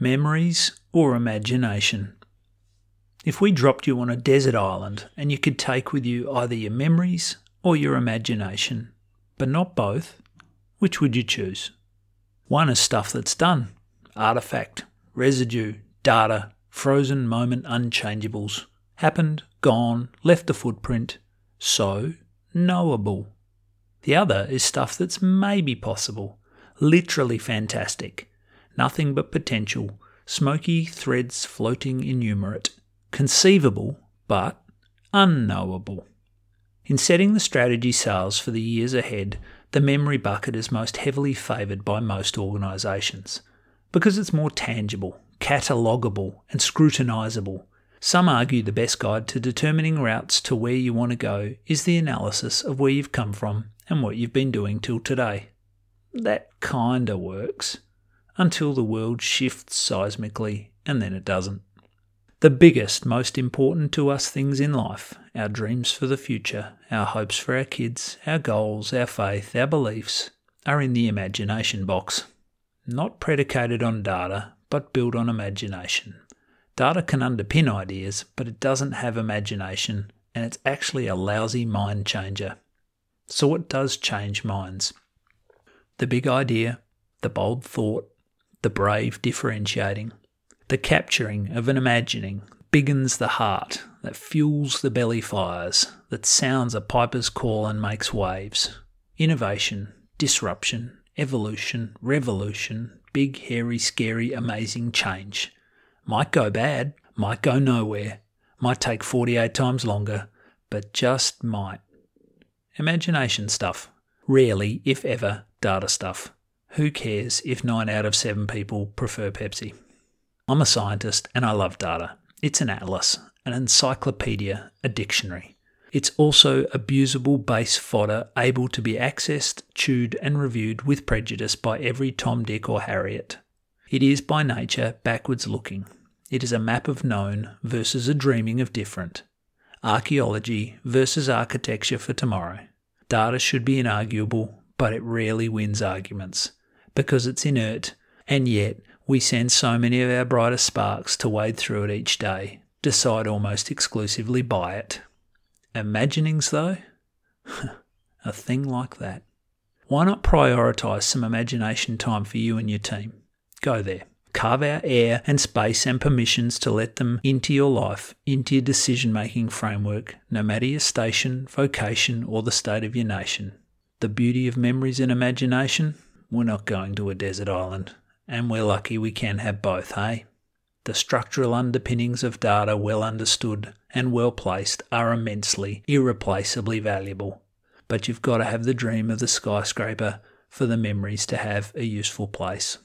memories or imagination? If we dropped you on a desert island and you could take with you either your memories or your imagination, but not both, which would you choose? One is stuff that's done artifact, residue, data, frozen moment unchangeables. Happened, gone, left a footprint, so knowable. The other is stuff that's maybe possible, literally fantastic, nothing but potential, smoky threads floating innumerate, conceivable but unknowable. In setting the strategy sales for the years ahead, the memory bucket is most heavily favoured by most organisations because it's more tangible, catalogable, and scrutinisable. Some argue the best guide to determining routes to where you want to go is the analysis of where you've come from and what you've been doing till today. That kinda works until the world shifts seismically and then it doesn't. The biggest, most important to us things in life, our dreams for the future, our hopes for our kids, our goals, our faith, our beliefs, are in the imagination box. Not predicated on data, but built on imagination. Data can underpin ideas, but it doesn't have imagination, and it's actually a lousy mind changer. So, what does change minds? The big idea, the bold thought, the brave differentiating, the capturing of an imagining biggens the heart, that fuels the belly fires, that sounds a piper's call and makes waves. Innovation, disruption, evolution, revolution, big, hairy, scary, amazing change. Might go bad, might go nowhere, might take 48 times longer, but just might. Imagination stuff. Rarely, if ever, data stuff. Who cares if 9 out of 7 people prefer Pepsi? I'm a scientist and I love data. It's an atlas, an encyclopedia, a dictionary. It's also abusable base fodder able to be accessed, chewed, and reviewed with prejudice by every Tom, Dick, or Harriet. It is by nature backwards looking. It is a map of known versus a dreaming of different. Archaeology versus architecture for tomorrow. Data should be inarguable, but it rarely wins arguments because it's inert, and yet we send so many of our brightest sparks to wade through it each day, decide almost exclusively by it. Imaginings, though? a thing like that. Why not prioritise some imagination time for you and your team? Go there. Carve out air and space and permissions to let them into your life, into your decision making framework, no matter your station, vocation, or the state of your nation. The beauty of memories and imagination? We're not going to a desert island and we're lucky we can have both, hey? The structural underpinnings of data well understood and well placed are immensely, irreplaceably valuable. But you've got to have the dream of the skyscraper for the memories to have a useful place.